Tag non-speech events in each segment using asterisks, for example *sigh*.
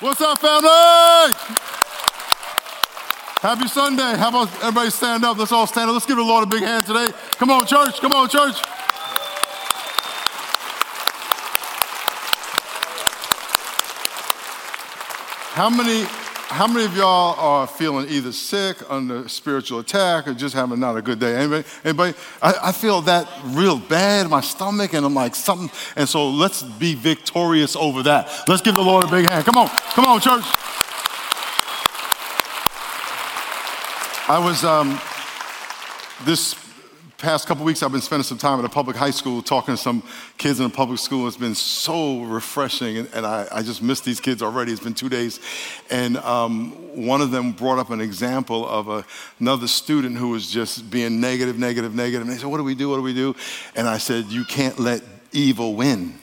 What's up, family? Happy Sunday. How about everybody stand up? Let's all stand up. Let's give the Lord a big hand today. Come on, church. Come on, church. How many, how many of y'all are feeling either sick, under spiritual attack, or just having not a good day? Anybody? Anybody? I, I feel that real bad in my stomach, and I'm like something. And so let's be victorious over that. Let's give the Lord a big hand. Come on, come on, church. I was um, this past couple weeks, I've been spending some time at a public high school talking to some kids in a public school. It's been so refreshing, and, and I, I, just miss these kids already. It's been two days. And um, one of them brought up an example of a, another student who was just being negative, negative, negative. And they said, What do we do? What do we do? And I said, You can't let evil win.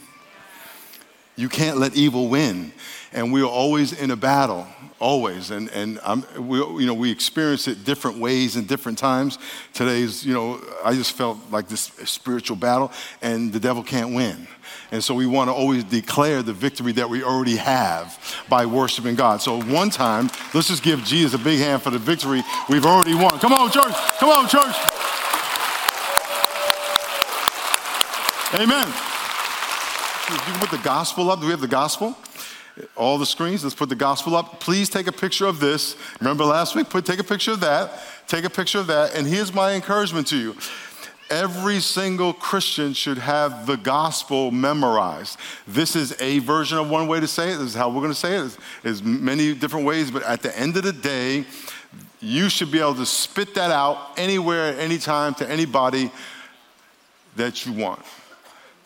You can't let evil win. And we are always in a battle, always. And, and we, you know, we experience it different ways and different times. Today's, you know, I just felt like this spiritual battle, and the devil can't win. And so we want to always declare the victory that we already have by worshiping God. So one time, let's just give Jesus a big hand for the victory we've already won. Come on, church. Come on, church. Amen. You can put the gospel up. Do we have the gospel? All the screens, let's put the gospel up. Please take a picture of this. Remember last week? Put, take a picture of that. Take a picture of that. And here's my encouragement to you every single Christian should have the gospel memorized. This is a version of one way to say it. This is how we're going to say it. There's many different ways, but at the end of the day, you should be able to spit that out anywhere, anytime, to anybody that you want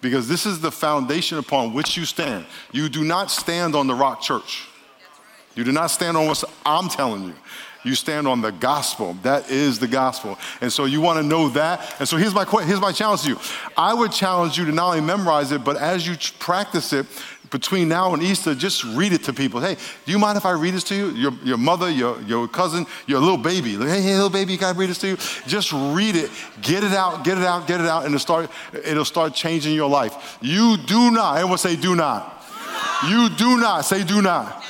because this is the foundation upon which you stand. You do not stand on the Rock Church. You do not stand on what I'm telling you. You stand on the gospel. That is the gospel. And so you want to know that. And so here's my, here's my challenge to you. I would challenge you to not only memorize it, but as you practice it, between now and Easter, just read it to people. Hey, do you mind if I read this to you? Your, your mother, your, your cousin, your little baby. Hey, hey, little baby, can I read this to you? Just read it, get it out, get it out, get it out, and it'll start, it'll start changing your life. You do not, everyone say do not. You do not, say do not.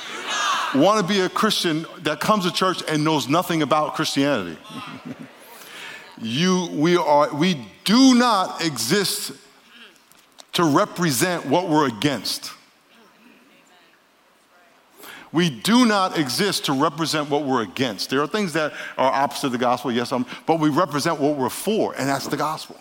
Want to be a Christian that comes to church and knows nothing about Christianity. you, we are, we do not exist to represent what we're against. We do not exist to represent what we're against. There are things that are opposite the gospel, yes, um, but we represent what we're for, and that's the gospel.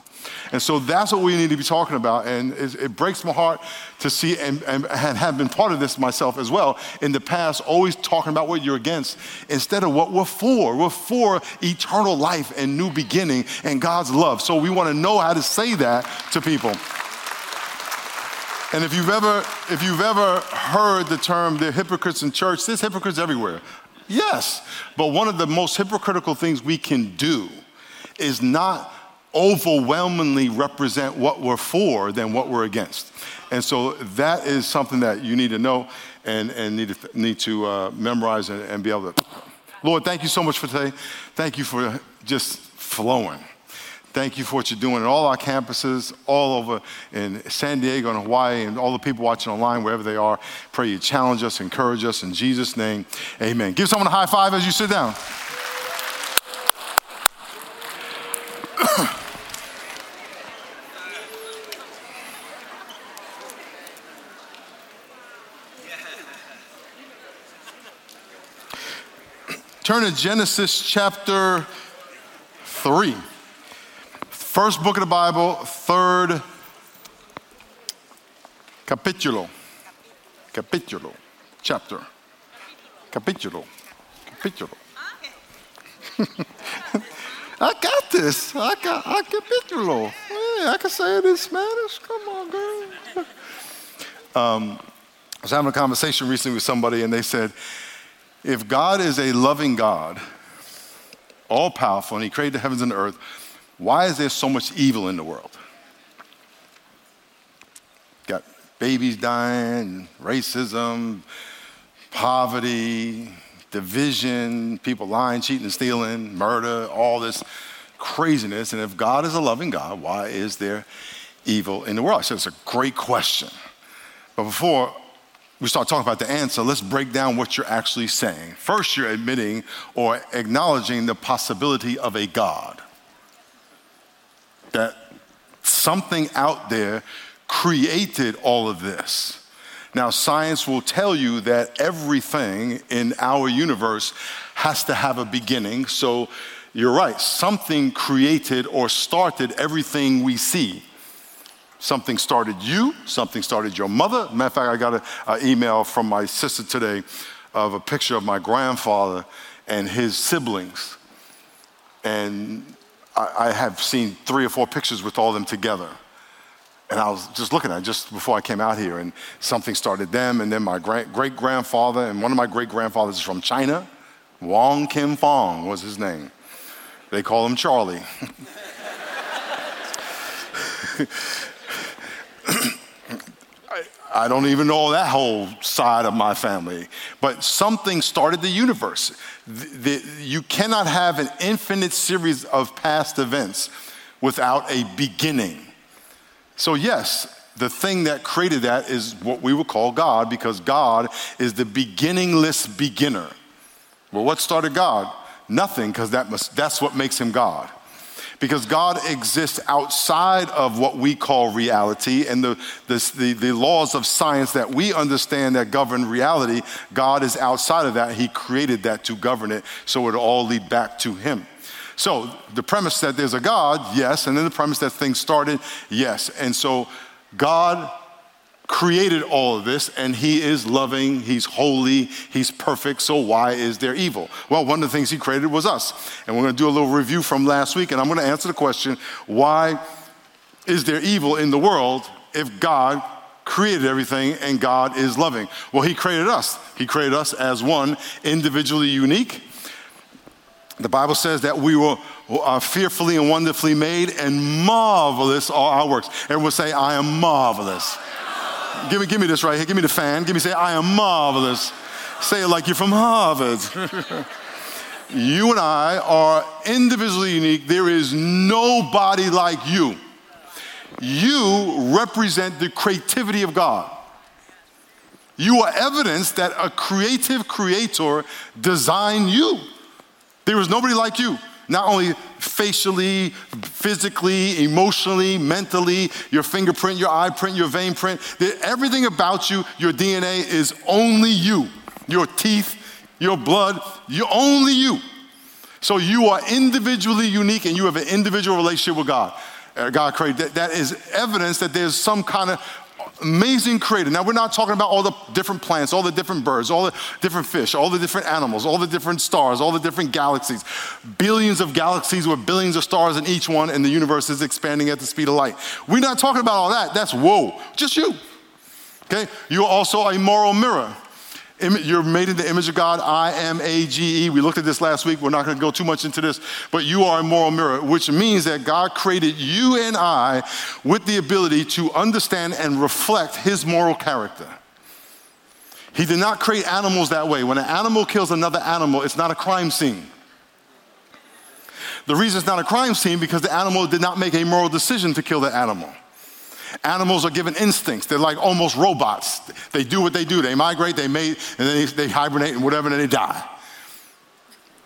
And so that's what we need to be talking about. And it, it breaks my heart to see, and, and, and, have been part of this myself as well in the past, always talking about what you're against instead of what we're for. We're for eternal life and new beginning and God's love. So we want to know how to say that to people. And if you've ever, if you've ever heard the term the hypocrites in church, there's hypocrites everywhere. Yes. But one of the most hypocritical things we can do is not overwhelmingly represent what we're for than what we're against. And so that is something that you need to know and, and need to, need to uh, memorize and, and be able to. Lord, thank you so much for today. Thank you for just flowing. Thank you for what you're doing at all our campuses, all over in San Diego and Hawaii, and all the people watching online, wherever they are. Pray you challenge us, encourage us. In Jesus' name, amen. Give someone a high five as you sit down. Turn to Genesis chapter 3. First book of the Bible, third capítulo. Capítulo. Chapter. Capítulo. Capítulo. *laughs* I got this. I got I capítulo. Hey, I can say it in Spanish. Come on, girl. *laughs* Um, I was having a conversation recently with somebody, and they said, if God is a loving God, all powerful, and He created the heavens and the earth, why is there so much evil in the world? Got babies dying, racism, poverty, division, people lying, cheating, and stealing, murder, all this craziness. And if God is a loving God, why is there evil in the world? So it's a great question. But before we start talking about the answer, let's break down what you're actually saying. First, you're admitting or acknowledging the possibility of a God. That something out there created all of this. Now, science will tell you that everything in our universe has to have a beginning. So you're right, something created or started everything we see. Something started you, something started your mother. Matter of fact, I got an email from my sister today of a picture of my grandfather and his siblings. And I, I have seen three or four pictures with all of them together. And I was just looking at it just before I came out here, and something started them, and then my great grandfather, and one of my great grandfathers is from China. Wong Kim Fong was his name. They call him Charlie. *laughs* I don't even know that whole side of my family. But something started the universe. The, the, you cannot have an infinite series of past events without a beginning. So, yes, the thing that created that is what we would call God because God is the beginningless beginner. Well, what started God? Nothing, because that that's what makes him God because God exists outside of what we call reality and the, the, the, the, laws of science that we understand that govern reality. God is outside of that. He created that to govern it, so it all lead back to Him. So the premise that there's a God, yes, and then the premise that things started, yes. And so God created all of this and he is loving, he's holy, he's perfect, so why is there evil? Well, one of the things he created was us. And we're going to do a little review from last week and I'm going to answer the question why is there evil in the world if God created everything and God is loving? Well, he created us. He created us as one, individually unique. The Bible says that we were uh, fearfully and wonderfully made, and marvelous are our works. Everyone say, I am marvelous. Give me, give me this right here. Give me the fan. Give me, say, I am marvelous. Say it like you're from Harvard. *laughs* you and I are individually unique. There is nobody like you. You represent the creativity of God. You are evidence that a creative creator designed you. There is nobody like you not only facially, physically, emotionally, mentally, your fingerprint, your eye print, your vein print, everything about you, your DNA is only you. Your teeth, your blood, you're only you. So you are individually unique and you have an individual relationship with God. Uh, God created that, that is evidence that there's some kind of amazing creator. Now, we're not talking about all the different plants, all the different birds, all the different fish, all the different animals, all the different stars, all the different galaxies. Billions of galaxies with billions of stars in each one, and the universe is expanding at the speed of light. We're not talking about all that. That's whoa, just you. Okay? You're also a moral mirror. You're made in the image of God, I M A G E. We looked at this last week. We're not going to go too much into this, but you are a moral mirror, which means that God created you and I with the ability to understand and reflect His moral character. He did not create animals that way. When an animal kills another animal, it's not a crime scene. The reason it's not a crime scene because the animal did not make a moral decision to kill the animal. Animals are given instincts. They're like almost robots. They do what they do. They migrate, they mate, and then they, they hibernate and whatever, and then they die.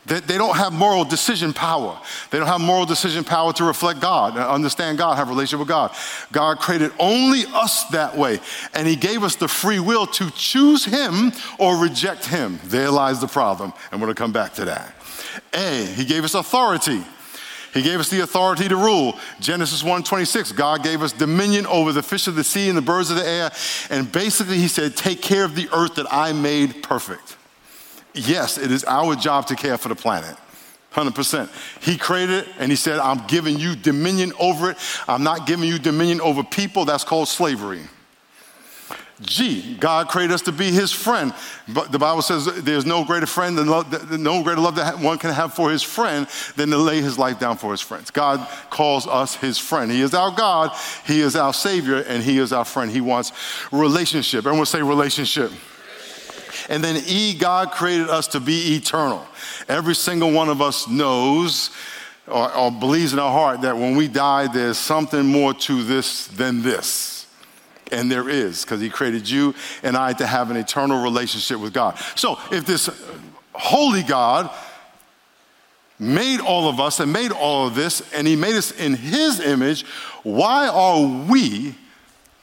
They, they don't have moral decision power. They don't have moral decision power to reflect God, understand God, have a relationship with God. God created only us that way, and He gave us the free will to choose Him or reject Him. There lies the problem, and we're going to come back to that. A, He gave us authority. He gave us the authority to rule. Genesis 1:26, God gave us dominion over the fish of the sea and the birds of the air. And basically he said, "Take care of the earth that I made perfect." Yes, it is our job to care for the planet. 100%. He created it and he said, I'm giving you dominion over it. I'm not giving you dominion over people. That's called slavery. G, God created us to be his friend. But the Bible says there's no greater friend than love, no greater love that one can have for his friend than to lay his life down for his friends. God calls us his friend. He is our God, he is our Savior, and he is our friend. He wants relationship. Everyone say relationship. And then E, God created us to be eternal. Every single one of us knows or, or believes in our heart that when we die, there's something more to this than this. And there is, because he created you and I to have an eternal relationship with God. So if this holy God made all of us and made all of this, and he made us in his image, why are we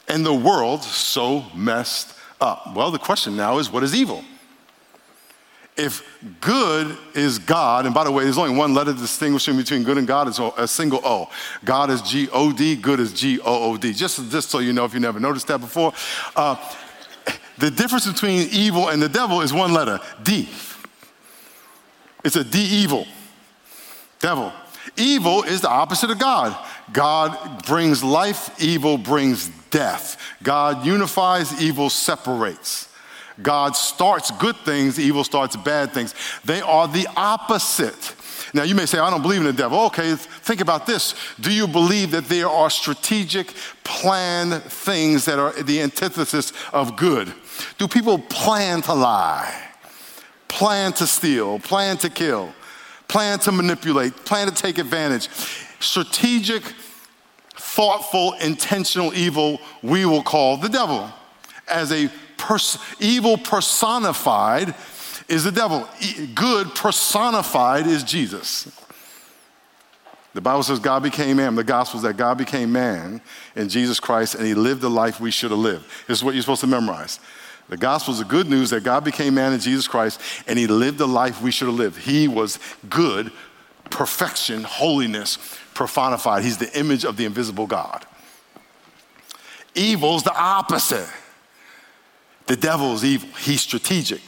and the world so messed up? Well, the question now is what is evil? If good is God, and by the way, there's only one letter distinguishing between good and God, it's a single O. God is G O D, good is G O O D. Just, just so you know if you never noticed that before. Uh, the difference between evil and the devil is one letter D. It's a D evil. Devil. Evil is the opposite of God. God brings life, evil brings death. God unifies, evil separates. God starts good things, evil starts bad things. They are the opposite. Now, you may say, I don't believe in the devil. Okay, think about this. Do you believe that there are strategic, planned things that are the antithesis of good? Do people plan to lie, plan to steal, plan to kill, plan to manipulate, plan to take advantage? Strategic, thoughtful, intentional evil we will call the devil as a pers- evil personified is the devil. E- good personified is Jesus. The Bible says God became man. The gospel is that God became man in Jesus Christ and he lived the life we should have lived. This is what you're supposed to memorize. The gospel is the good news that God became man in Jesus Christ and he lived the life we should have lived. He was good, perfection, holiness personified. He's the image of the invisible God. Evil's the opposite. The devil is evil. He's strategic.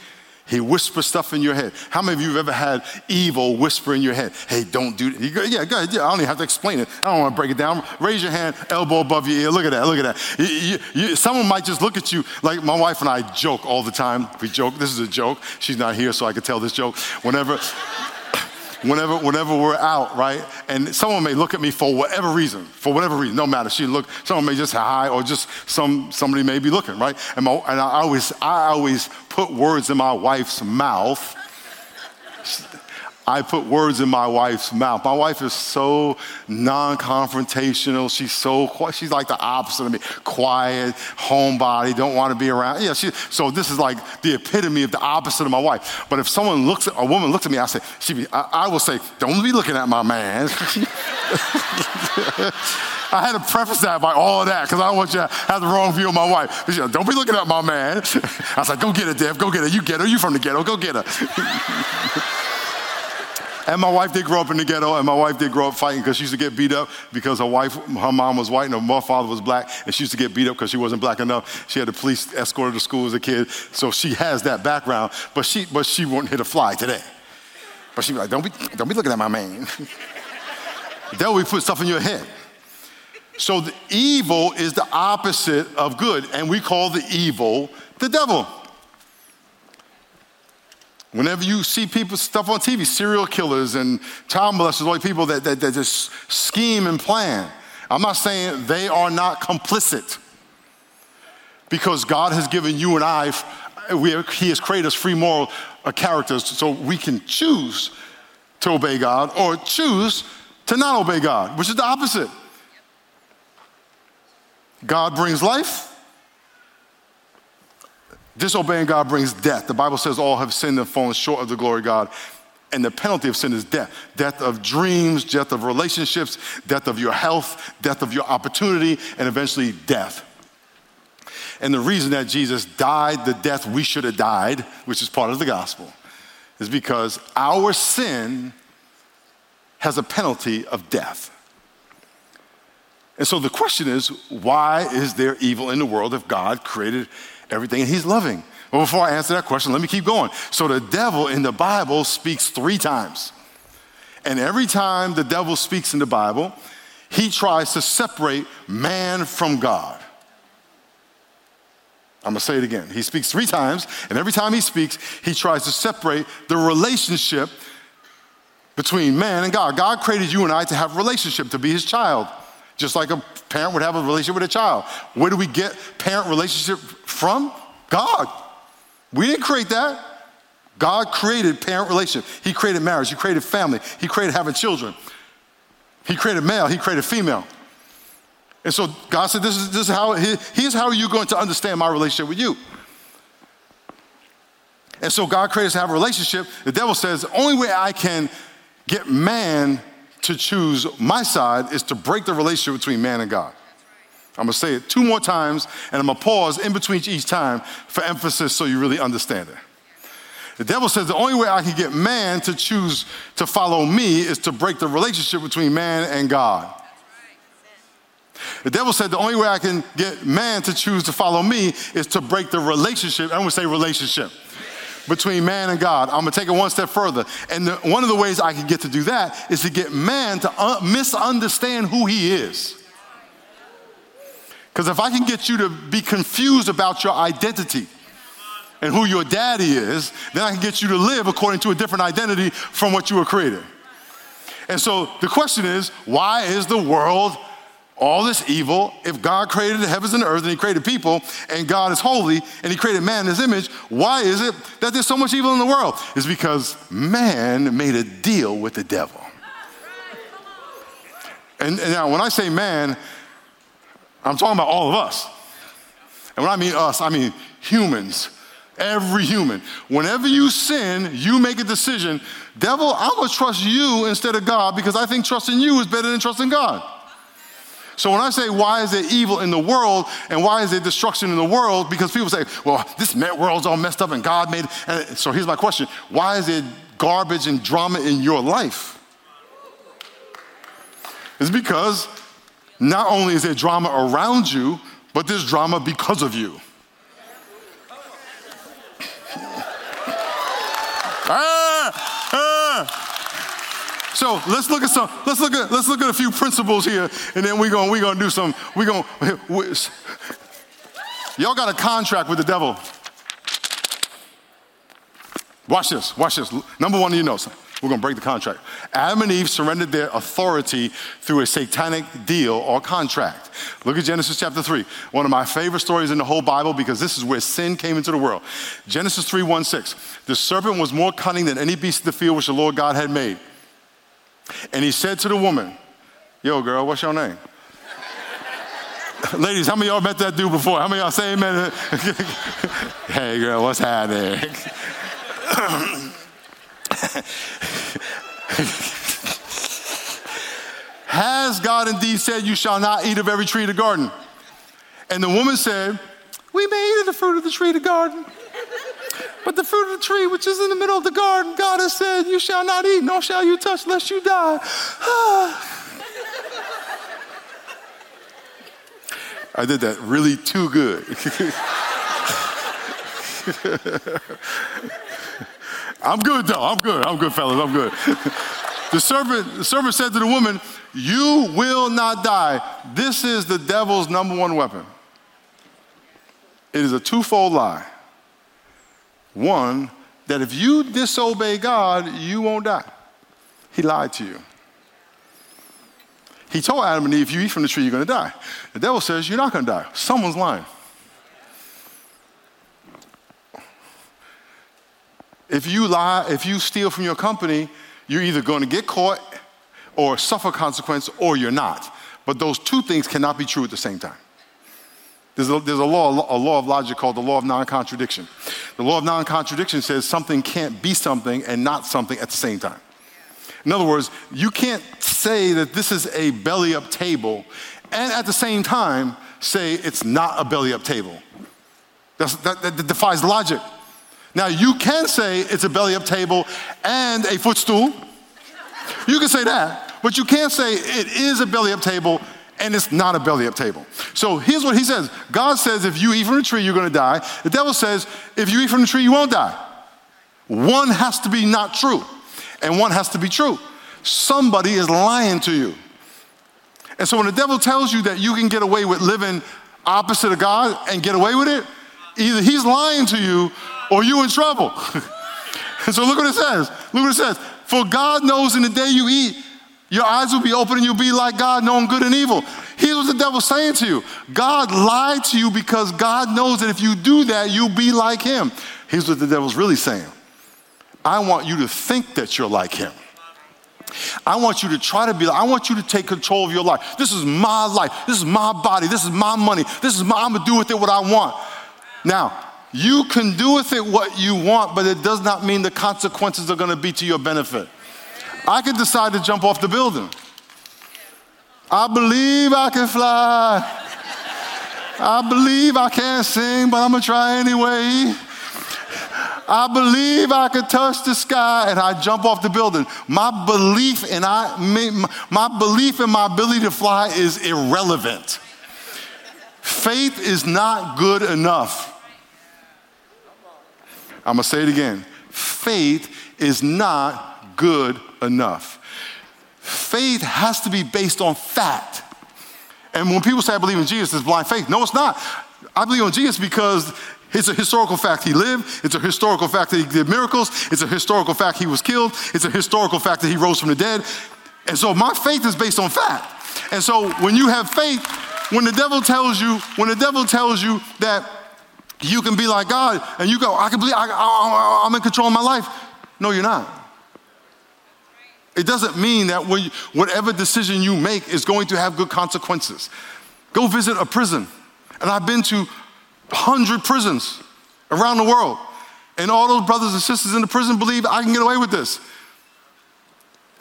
He whispers stuff in your head. How many of you have ever had evil whisper in your head? Hey, don't do that. Go, yeah, go ahead. Yeah, I don't even have to explain it. I don't want to break it down. Raise your hand, elbow above your ear. Look at that. Look at that. You, you, someone might just look at you like my wife and I joke all the time. We joke. This is a joke. She's not here, so I can tell this joke. Whenever whenever, whenever we're out, right? And someone may look at me for whatever reason, for whatever reason, no matter. She look, someone may just say hi, or just some somebody may be looking, right? And, my, and I always, I always put words in my wife's mouth I put words in my wife's mouth. My wife is so non-confrontational. She's so she's like the opposite of me. Quiet, homebody, don't want to be around. Yeah, she, so this is like the epitome of the opposite of my wife. But if someone looks at a woman looks at me, I say, she be, I, I will say, don't be looking at my man. *laughs* I had to preface that by all of that because I don't want you to have the wrong view of my wife. She, don't be looking at my man. *laughs* I was like, go get her, Deb. Go get her. You get her. You from the ghetto. Go get her. *laughs* And my wife did grow up in the ghetto, and my wife did grow up fighting because she used to get beat up because her wife, her mom was white and her father was black, and she used to get beat up because she wasn't black enough. She had the police escort her to school as a kid, so she has that background, but she, but she won't hit a fly today. But she'd be like, don't be, don't be looking at my man. *laughs* then we put stuff in your head. So the evil is the opposite of good, and we call the evil the devil. Whenever you see people, stuff on TV, serial killers and child molesters, all people that, that, that just scheme and plan. I'm not saying they are not complicit because God has given you and I, we, He has created us free moral uh, characters so we can choose to obey God or choose to not obey God, which is the opposite. God brings life, Disobeying God brings death. The Bible says all have sinned and fallen short of the glory of God. And the penalty of sin is death death of dreams, death of relationships, death of your health, death of your opportunity, and eventually death. And the reason that Jesus died the death we should have died, which is part of the gospel, is because our sin has a penalty of death. And so the question is why is there evil in the world if God created everything, and he's loving. But before I answer that question, let me keep going. So the devil in the Bible speaks three times. And every time the devil speaks in the Bible, he tries to separate man from God. I'm gonna say it again. He speaks three times, and every time he speaks, he tries to separate the relationship between man and God. God created you and I to have a relationship, to be his child just like a parent would have a relationship with a child. Where do we get parent relationship from? God. We didn't create that. God created parent relationship. He created marriage. He created family. He created having children. He created male. He created female. And so God said, This is, this is how, here's how you're going to understand my relationship with you. And so God created us to have a relationship. The devil says, The only way I can get man to choose my side is to break the relationship between man and God. I'm gonna say it two more times, and I'm gonna pause in between each time for emphasis so you really understand it. The devil says the only way I can get man to choose to follow me is to break the relationship between man and God. The devil said the only way I can get man to choose to follow me is to break the relationship. I'm gonna say relationship between man and God. I'm gonna take it one step further. And the, one of the ways I can get to do that is to get man to un- misunderstand who he is. Because if I can get you to be confused about your identity and who your daddy is, then I can get you to live according to a different identity from what you were created. And so the question is why is the world all this evil, if God created the heavens and the earth and He created people, and God is holy and He created man in His image, why is it that there's so much evil in the world? It's because man made a deal with the devil. And, and now, when I say man, I'm talking about all of us. And when I mean us, I mean humans. Every human. Whenever you sin, you make a decision. Devil, I'm gonna trust you instead of God because I think trusting you is better than trusting God. So when I say, why is there evil in the world and why is there destruction in the world? Because people say, well, this world's all messed up and God made it. so here's my question why is there garbage and drama in your life? It's because not only is there drama around you, but there's drama because of you. *laughs* ah. So let's look at some. Let's look at let's look at a few principles here, and then we're gonna we're gonna do some. We're gonna. We, y'all got a contract with the devil. Watch this. Watch this. Number one, you know. Something. We're to break the contract. Adam and Eve surrendered their authority through a satanic deal or contract. Look at Genesis chapter 3. One of my favorite stories in the whole Bible because this is where sin came into the world. Genesis 3 1 6. The serpent was more cunning than any beast of the field which the Lord God had made. And he said to the woman, Yo, girl, what's your name? Ladies, how many y'all met that dude before? How many y'all say amen? *laughs* hey, girl, what's happening? *laughs* Has God indeed said, You shall not eat of every tree of the garden? And the woman said, We may eat of the fruit of the tree of the garden. But the fruit of the tree which is in the middle of the garden, God has said, You shall not eat, nor shall you touch, lest you die. *sighs* I did that really too good. *laughs* I'm good though. I'm good. I'm good, fellas. I'm good. *laughs* the serpent, the serpent said to the woman, You will not die. This is the devil's number one weapon. It is a twofold lie. One, that if you disobey God, you won't die. He lied to you. He told Adam and Eve, if you eat from the tree, you're going to die. The devil says, you're not going to die. Someone's lying. If you lie, if you steal from your company, you're either going to get caught or suffer consequence or you're not. But those two things cannot be true at the same time. There's a, there's a law, a law of logic called the law of non contradiction. The law of non contradiction says something can't be something and not something at the same time. In other words, you can't say that this is a belly up table and at the same time say it's not a belly up table. That, that, that defies logic. Now, you can say it's a belly up table and a footstool. You can say that, but you can't say it is a belly up table and it's not a belly up table. So here's what he says God says, if you eat from the tree, you're gonna die. The devil says, if you eat from the tree, you won't die. One has to be not true, and one has to be true. Somebody is lying to you. And so when the devil tells you that you can get away with living opposite of God and get away with it, either he's lying to you or you're in trouble. and *laughs* so look what it says. Look what it says. For God knows in the day you eat, your eyes will be open and you'll be like God, knowing good and evil. Here's what the devil's saying to you God lied to you because God knows that if you do that, you'll be like him. Here's what the devil's really saying I want you to think that you're like him. I want you to try to be like, I want you to take control of your life. This is my life. This is my body. This is my money. This is my, I'm gonna do with it what I want. Now, you can do with it what you want, but it does not mean the consequences are gonna be to your benefit. I could decide to jump off the building. I believe I can fly. I believe I can't sing, but I'm gonna try anyway. I believe I could touch the sky and I jump off the building. My belief in I my belief in my ability to fly is irrelevant. Faith is not good enough. I'm going to say it again. Faith is not good enough. Faith has to be based on fact. And when people say, I believe in Jesus, it's blind faith. No, it's not. I believe in Jesus because it's a historical fact he lived. It's a historical fact that he did miracles. It's a historical fact he was killed. It's a historical fact that he rose from the dead. And so my faith is based on fact. And so when you have faith, when the devil tells you, when the devil tells you that you can be like God and you go, I can believe, I, am in control of my life. No, you're not. It doesn't mean that whatever decision you make is going to have good consequences. Go visit a prison. And I've been to 100 prisons around the world. And all those brothers and sisters in the prison believe I can get away with this.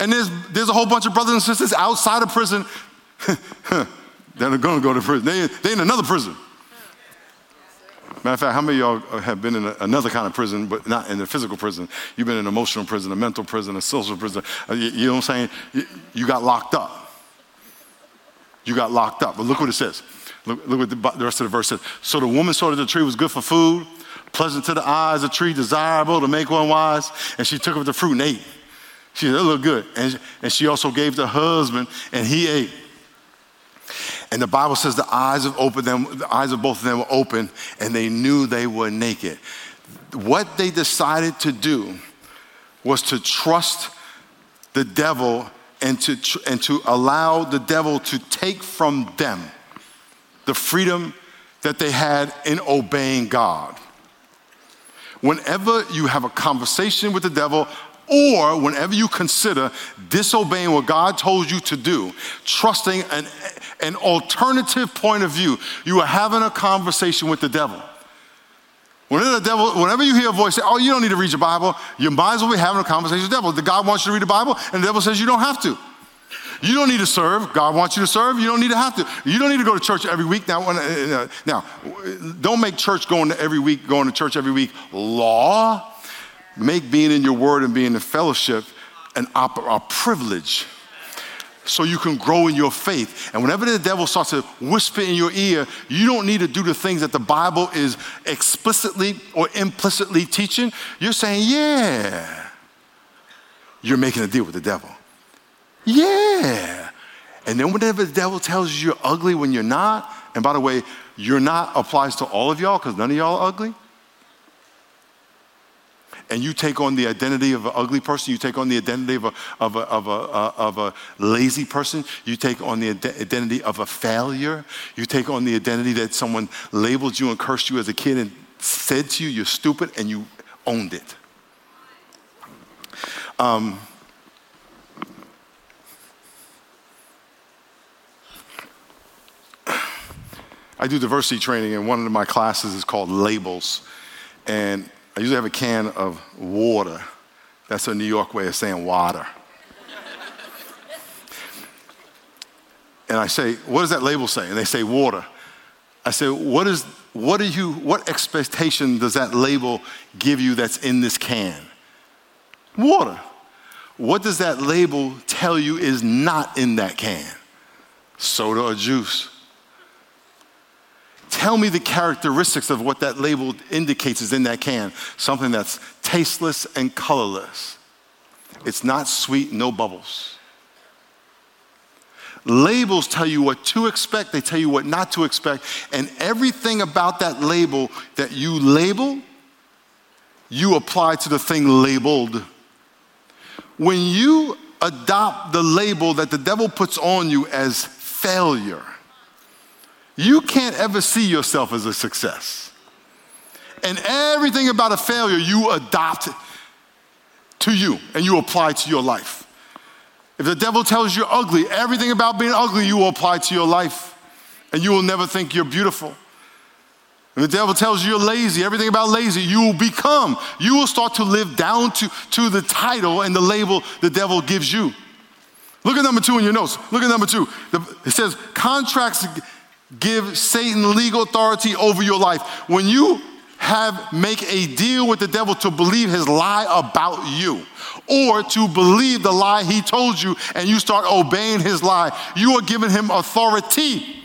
And there's, there's a whole bunch of brothers and sisters outside of prison *laughs* that are going to go to prison. They, they in another prison. Matter of fact, how many of y'all have been in a, another kind of prison, but not in a physical prison? You've been in an emotional prison, a mental prison, a social prison. Uh, you, you know what I'm saying? You, you got locked up. You got locked up. But look what it says. Look, look what the, the rest of the verse says. So the woman saw that the tree was good for food, pleasant to the eyes, a tree desirable to make one wise, and she took of the fruit and ate. She said, it looked good. And, and she also gave the husband, and he ate. And the Bible says the eyes of open them, the eyes of both of them were open, and they knew they were naked. What they decided to do was to trust the devil and to, and to allow the devil to take from them the freedom that they had in obeying God. Whenever you have a conversation with the devil, or whenever you consider disobeying what God told you to do, trusting an, an alternative point of view, you are having a conversation with the devil. Whenever the devil, whenever you hear a voice say, "Oh, you don't need to read your Bible," you might as well be having a conversation with the devil. The God wants you to read the Bible, and the devil says you don't have to. You don't need to serve. God wants you to serve. You don't need to have to. You don't need to go to church every week. Now, uh, now, don't make church going to every week, going to church every week law. Make being in your word and being in fellowship an op- a privilege so you can grow in your faith. And whenever the devil starts to whisper in your ear, you don't need to do the things that the Bible is explicitly or implicitly teaching. You're saying, yeah. You're making a deal with the devil. Yeah. And then whenever the devil tells you you're ugly when you're not, and by the way, you're not applies to all of y'all because none of y'all are ugly. And you take on the identity of an ugly person, you take on the identity of a, of a, of a, uh, of a lazy person, you take on the identity of a failure, you take on the identity that someone labeled you and cursed you as a kid and said to you, you're stupid, and you owned it. Um, I do diversity training, and one of my classes is called Labels. And I usually have a can of water. That's a New York way of saying water. and I say, What does that label say? And they say water. I say, What is what do you what expectation does that label give you that's in this can? Water. What does that label tell you is not in that can? Soda or juice. Tell me the characteristics of what that label indicates is in that can. Something that's tasteless and colorless. It's not sweet, no bubbles. Labels tell you what to expect, they tell you what not to expect, and everything about that label that you label, you apply to the thing labeled. When you adopt the label that the devil puts on you as failure, you can't ever see yourself as a success. And everything about a failure you adopt to you and you apply to your life. If the devil tells you ugly, everything about being ugly you will apply to your life, and you will never think you're beautiful. If the devil tells you you're lazy, everything about lazy, you will become. You will start to live down to, to the title and the label the devil gives you. Look at number two in your notes. Look at number two. It says, contracts give Satan legal authority over your life. When you have make a deal with the devil to believe his lie about you or to believe the lie he told you and you start obeying his lie, you are giving him authority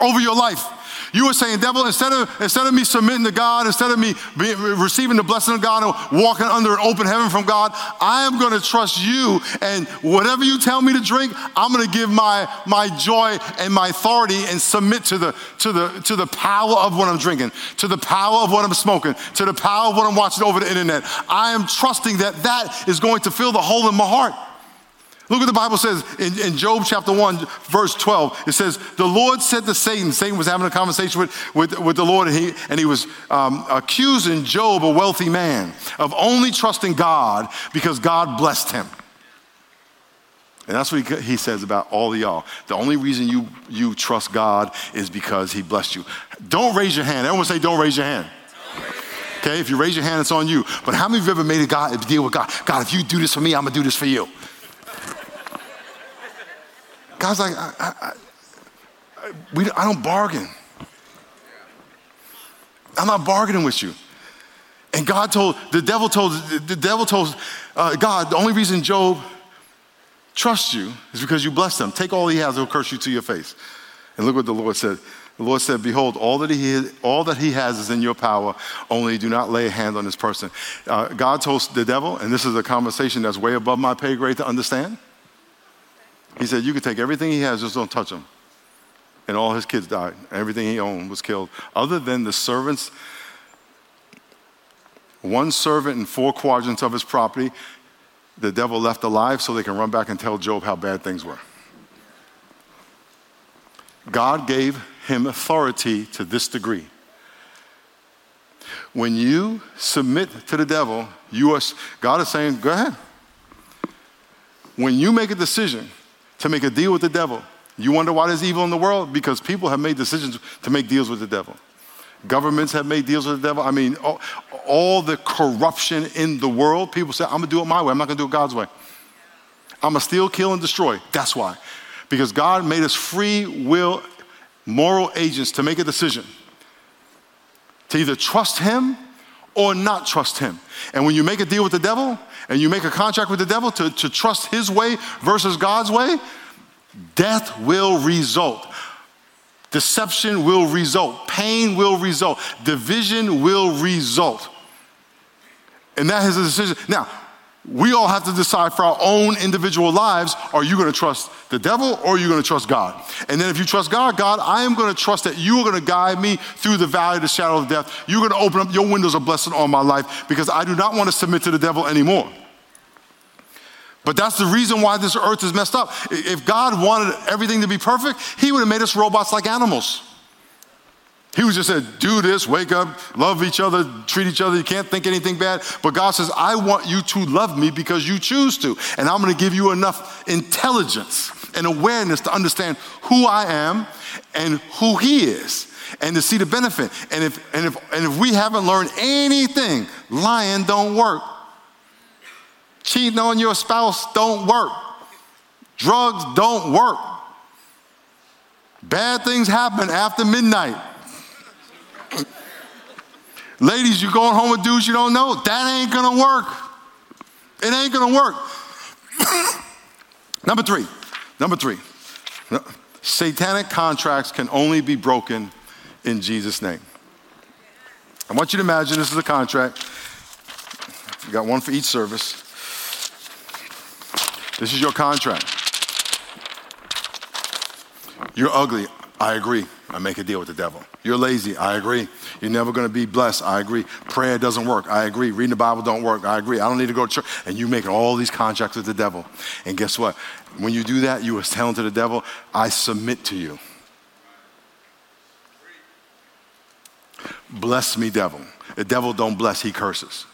over your life. You were saying, devil, instead of, instead of me submitting to God, instead of me being, receiving the blessing of God and walking under an open heaven from God, I am going to trust you. And whatever you tell me to drink, I'm going to give my, my joy and my authority and submit to the, to, the, to the power of what I'm drinking, to the power of what I'm smoking, to the power of what I'm watching over the internet. I am trusting that that is going to fill the hole in my heart. Look what the Bible says in, in, Job chapter 1, verse 12. It says, The Lord said to Satan, Satan was having a conversation with, with, with the Lord, and he, and he was um, accusing Job, a wealthy man, of only trusting God because God blessed him. And that's what he, he says about all of y'all. The only reason you, you trust God is because he blessed you. Don't raise your hand. Everyone say, Don't raise your hand. Okay, if you raise your hand, it's on you. But how many of you ever made a, God, deal with God? God, if you do this for me, I'm gonna do this for you. God's like, I, I, I, we, I don't bargain. I'm not bargaining with you. And God told, the devil told, the devil told uh, God, the only reason Job trusts you is because you blessed him. Take all he has, he'll curse you to your face. And look what the Lord said. The Lord said, Behold, all that he, all that he has is in your power, only do not lay a hand on this person. Uh, God told the devil, and this is a conversation that's way above my pay grade to understand. He said, You can take everything he has, just don't touch him. And all his kids died. Everything he owned was killed. Other than the servants, one servant in four quadrants of his property, the devil left alive so they can run back and tell Job how bad things were. God gave him authority to this degree. When you submit to the devil, you are, God is saying, go ahead. When you make a decision to make a deal with the devil. You wonder why there's evil in the world? Because people have made decisions to make deals with the devil. Governments have made deals with the devil. I mean, all, all the corruption in the world, people say, I'm gonna do it my way, I'm not gonna do it God's way. I'm gonna steal, kill, and destroy. That's why. Because God made us free will, moral agents to make a decision to either trust Him or not trust Him. And when you make a deal with the devil, and you make a contract with the devil to, to trust his way versus God's way, death will result. Deception will result. Pain will result. Division will result. And that is a decision. Now, we all have to decide for our own individual lives are you going to trust the devil or are you going to trust God? And then if you trust God, God, I am going to trust that you are going to guide me through the valley of the shadow of death. You're going to open up your windows of blessing on my life because I do not want to submit to the devil anymore. But that's the reason why this earth is messed up. If God wanted everything to be perfect, He would have made us robots like animals. He was just said, do this, wake up, love each other, treat each other. You can't think anything bad. But God says, I want you to love me because you choose to. And I'm going to give you enough intelligence and awareness to understand who I am and who He is and to see the benefit. And if, and if, and if we haven't learned anything, lying don't work. Cheating on your spouse don't work. Drugs don't work. Bad things happen after midnight. Ladies, you're going home with dudes you don't know? That ain't gonna work. It ain't gonna work. *coughs* number three, number three, satanic contracts can only be broken in Jesus' name. I want you to imagine this is a contract. You got one for each service. This is your contract. You're ugly. I agree. I make a deal with the devil. You're lazy. I agree. You're never going to be blessed. I agree. Prayer doesn't work. I agree. Reading the Bible don't work. I agree. I don't need to go to church. And you make all these contracts with the devil. And guess what? When you do that, you are telling to the devil, I submit to you. Bless me, devil. The devil don't bless, he curses.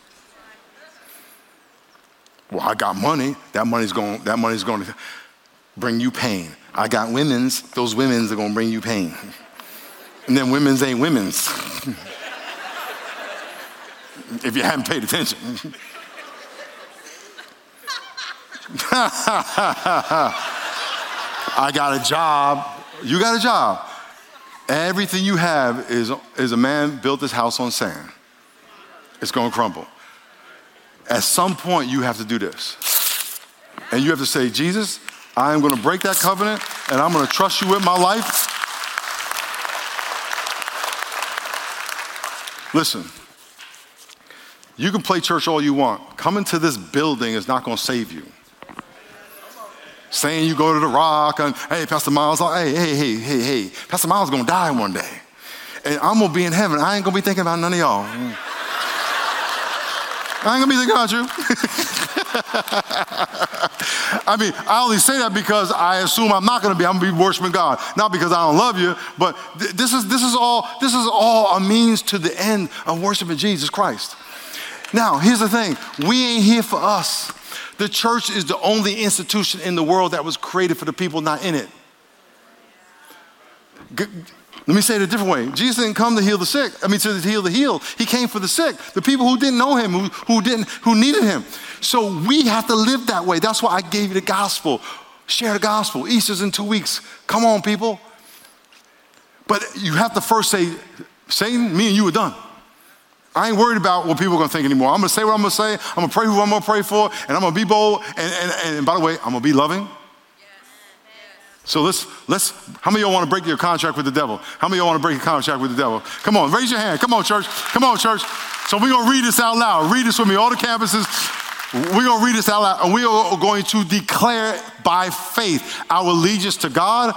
Well, I got money. That money's going, that money's going to bring you pain. I got women's. Those women's are to bring you pain. And then women's ain't women's. *laughs* if you haven't paid attention. *laughs* I got a job. You got a job. Everything you have is, is a man built his house on sand. It's to crumble. At some point, you have to do this. And you have to say, Jesus, I am going to break that covenant and I'm going to trust you with my life. Listen, you can play church all you want. Coming to this building is not going to save you. Saying you go to the rock and, hey, Pastor Miles, uh, hey, hey, hey, hey, hey, Pastor Miles is going to die one day. And I'm going to be in heaven. I ain't going to be thinking about none of y'all. I ain't gonna be thinking about you. *laughs* *laughs* I mean, I only say that because I assume I'm not gonna be. I'm gonna be worshiping God, not because I don't love you. But th- this is this is all this is all a means to the end of worshiping Jesus Christ. Now, here's the thing: we ain't here for us. The church is the only institution in the world that was created for the people not in it. Let me say it a different way. Jesus didn't come to heal the sick. I mean, to heal the healed. He came for the sick, the people who didn't know him, who, who didn't, who needed him. So we have to live that way. That's why I gave you the gospel. Share the gospel. Easter's in two weeks. Come on, people. But you have to first say, Satan, me and you are done. I ain't worried about what people are gonna think anymore. I'm gonna say what I'm gonna say. I'm gonna pray who I'm gonna pray for, and I'm gonna be bold. And, and, and by the way, I'm gonna be loving. So let's, let's, how many of y'all want to break your contract with the devil? How many of y'all want to break a contract with the devil? Come on, raise your hand. Come on, church. Come on, church. So we're going to read this out loud. Read this with me, all the campuses. We're going to read this out loud, and we are going to declare by faith our allegiance to God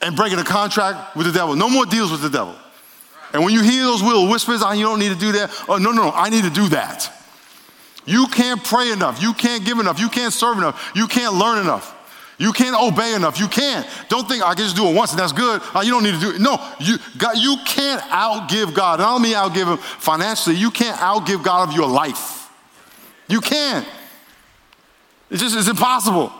and breaking a contract with the devil. No more deals with the devil. And when you hear those little whispers, oh, you don't need to do that. Oh, no, no, no, I need to do that. You can't pray enough. You can't give enough. You can't serve enough. You can't learn enough. You can't obey enough. You can't. Don't think I can just do it once and that's good. Uh, you don't need to do it. No, you, God, you can't outgive God. And I don't mean outgive Him financially. You can't outgive God of your life. You can't. It's just it's impossible.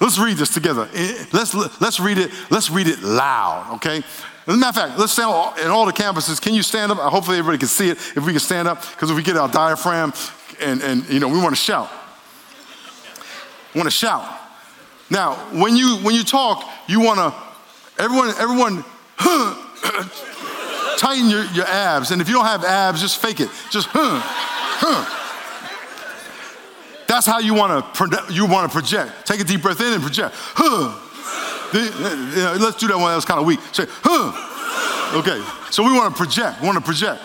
Let's read this together. Let's, let's read it. Let's read it loud, okay? As a matter of fact, let's stand in all the campuses. Can you stand up? Hopefully everybody can see it if we can stand up. Because if we get our diaphragm and, and you know, we want to shout. We want to shout. Now, when you when you talk, you want to everyone everyone *coughs* tighten your, your abs, and if you don't have abs, just fake it. Just huh, huh. That's how you want to you want to project. Take a deep breath in and project. Huh. Let's do that one. That was kind of weak. Say huh. Okay. So we want to project. We want to project.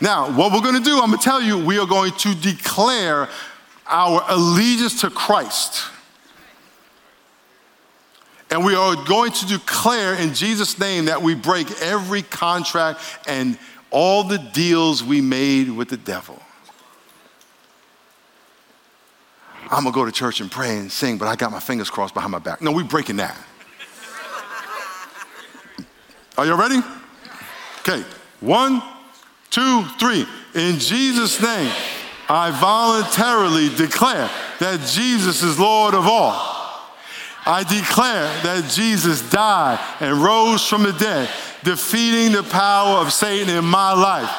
Now, what we're going to do, I'm going to tell you, we are going to declare our allegiance to Christ. And we are going to declare in Jesus' name that we break every contract and all the deals we made with the devil. I'm gonna go to church and pray and sing, but I got my fingers crossed behind my back. No, we're breaking that. Are you ready? Okay, one, two, three. In Jesus' name, I voluntarily declare that Jesus is Lord of all. I declare that Jesus died and rose from the dead, defeating the power of Satan in my life.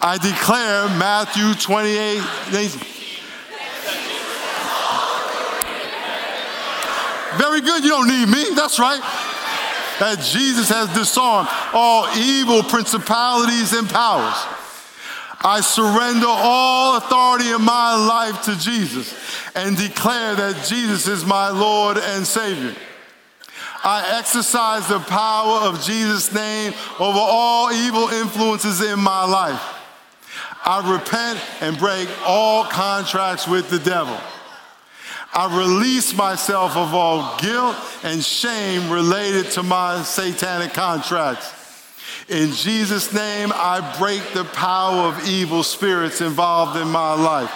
I declare Matthew 28. Very good, you don't need me. That's right. That Jesus has disarmed all evil principalities and powers. I surrender all authority in my life to Jesus and declare that Jesus is my Lord and Savior. I exercise the power of Jesus' name over all evil influences in my life. I repent and break all contracts with the devil. I release myself of all guilt and shame related to my satanic contracts. In Jesus' name, I break the power of evil spirits involved in my life.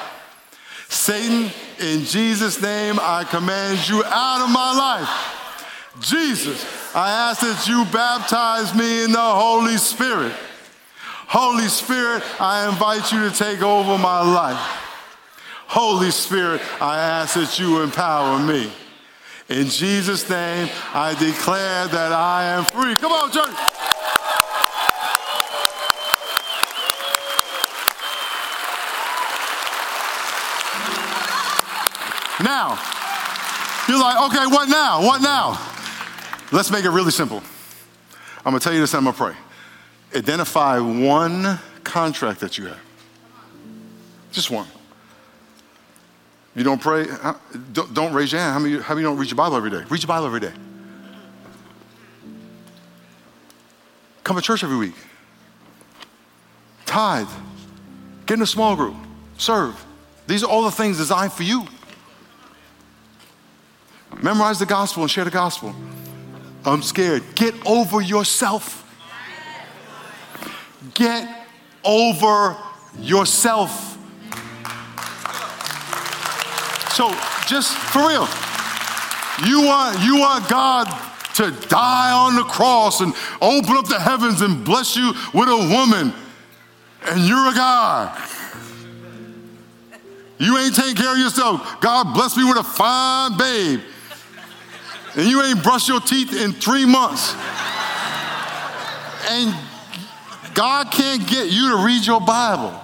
Satan, in Jesus' name, I command you out of my life. Jesus, I ask that you baptize me in the Holy Spirit. Holy Spirit, I invite you to take over my life. Holy Spirit, I ask that you empower me. In Jesus' name, I declare that I am free. Come on, church. Now, you're like, okay, what now? What now? Let's make it really simple. I'm gonna tell you this and I'm gonna pray. Identify one contract that you have. Just one. You don't pray, don't, don't raise your hand. How many, how many don't read your Bible every day? Read your Bible every day. Come to church every week. Tithe. Get in a small group. Serve. These are all the things designed for you. Memorize the gospel and share the gospel. I'm scared. Get over yourself. Get over yourself. So, just for real, you want, you want God to die on the cross and open up the heavens and bless you with a woman, and you're a guy. You ain't taking care of yourself. God bless me with a fine babe and you ain't brushed your teeth in three months. And God can't get you to read your Bible.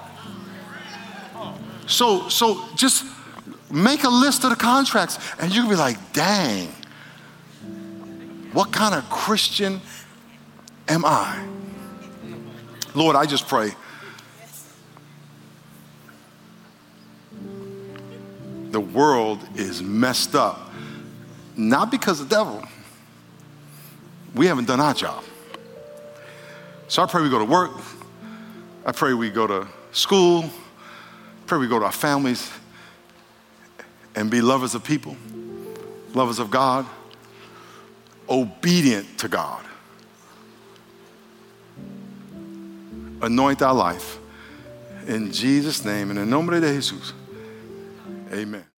So, so just make a list of the contracts and you'll be like, dang, what kind of Christian am I? Lord, I just pray. The world is messed up not because of the devil. We haven't done our job. So I pray we go to work. I pray we go to school. I pray we go to our families and be lovers of people, lovers of God, obedient to God. Anoint our life. In Jesus' name, in the nombre de Jesus. Amen.